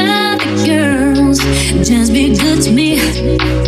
other girls. Just be good to me.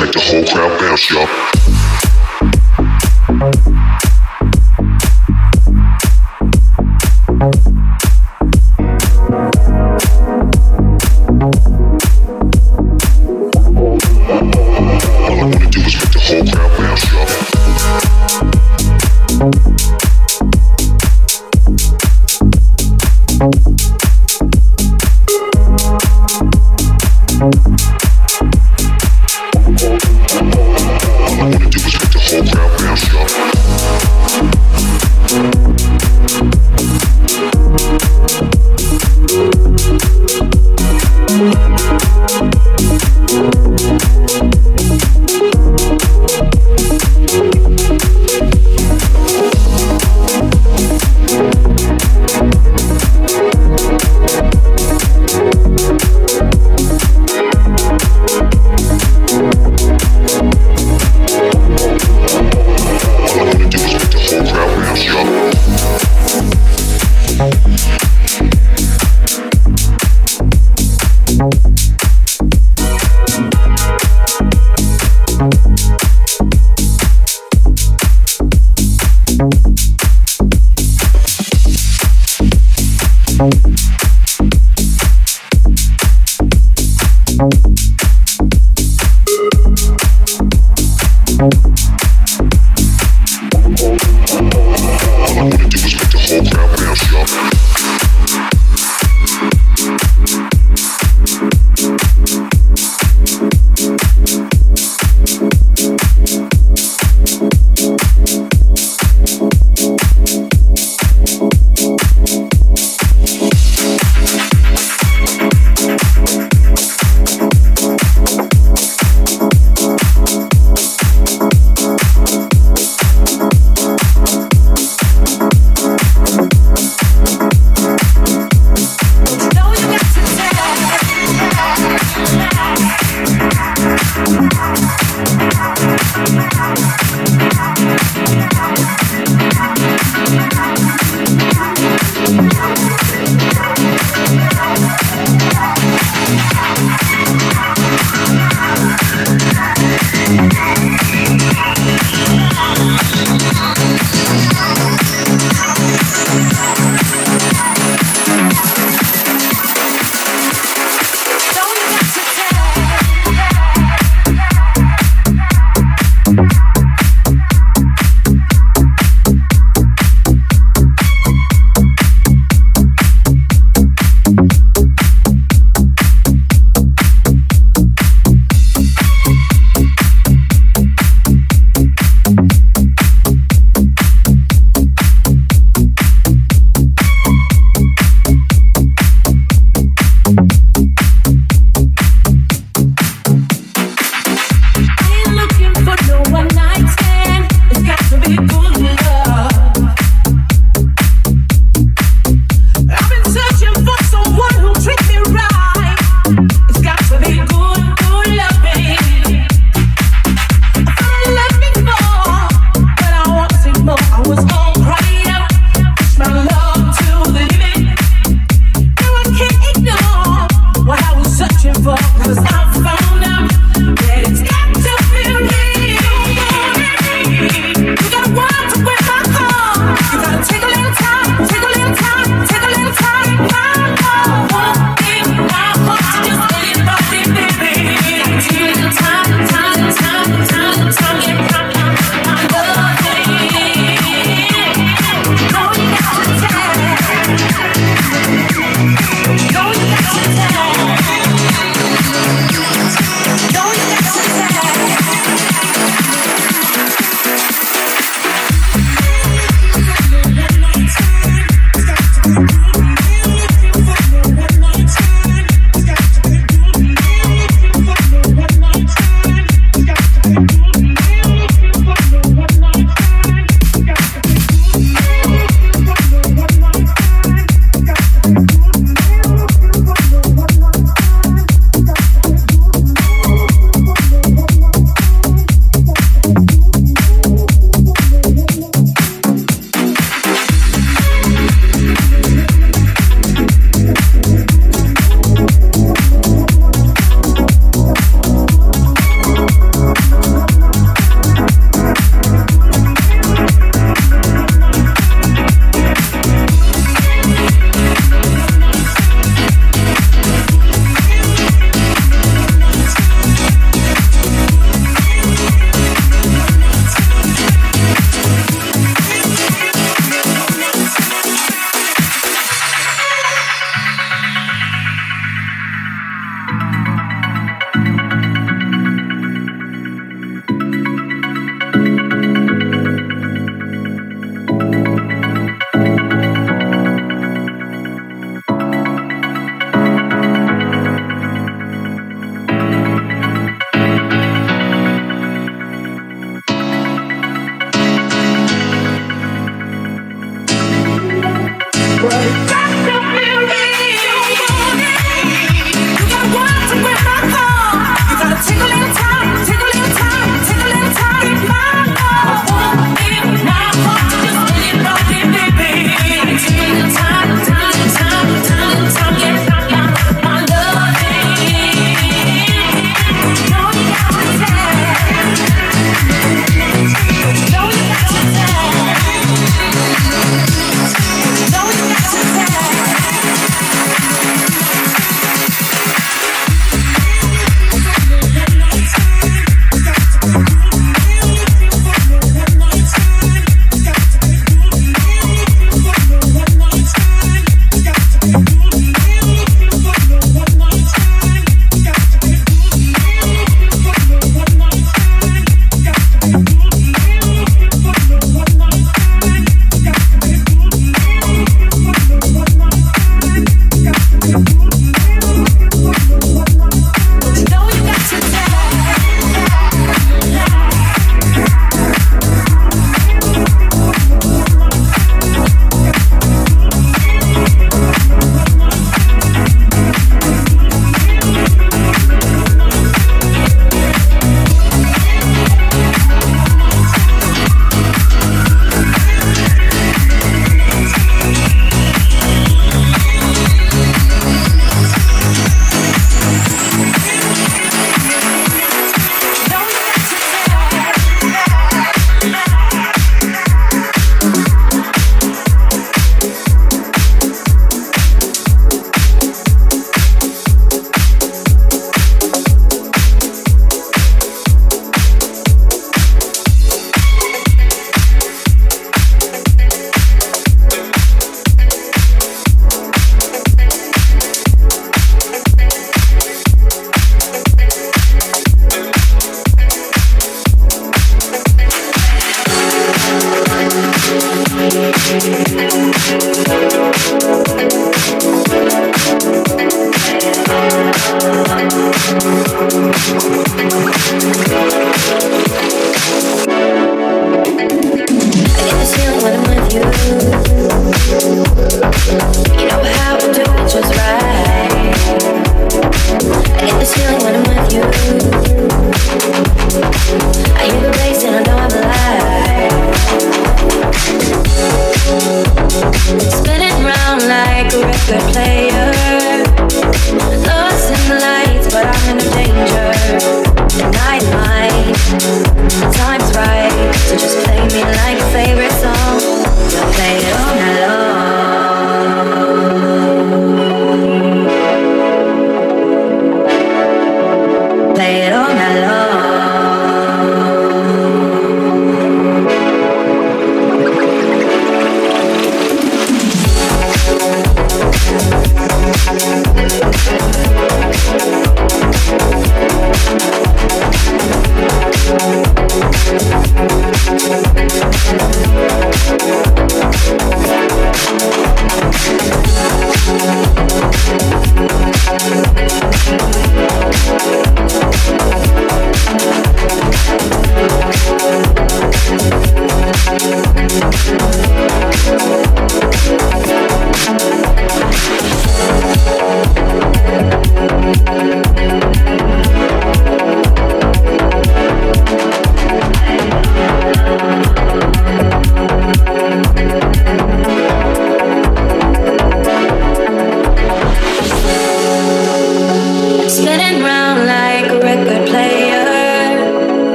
make the whole crowd bounce, y'all. Thank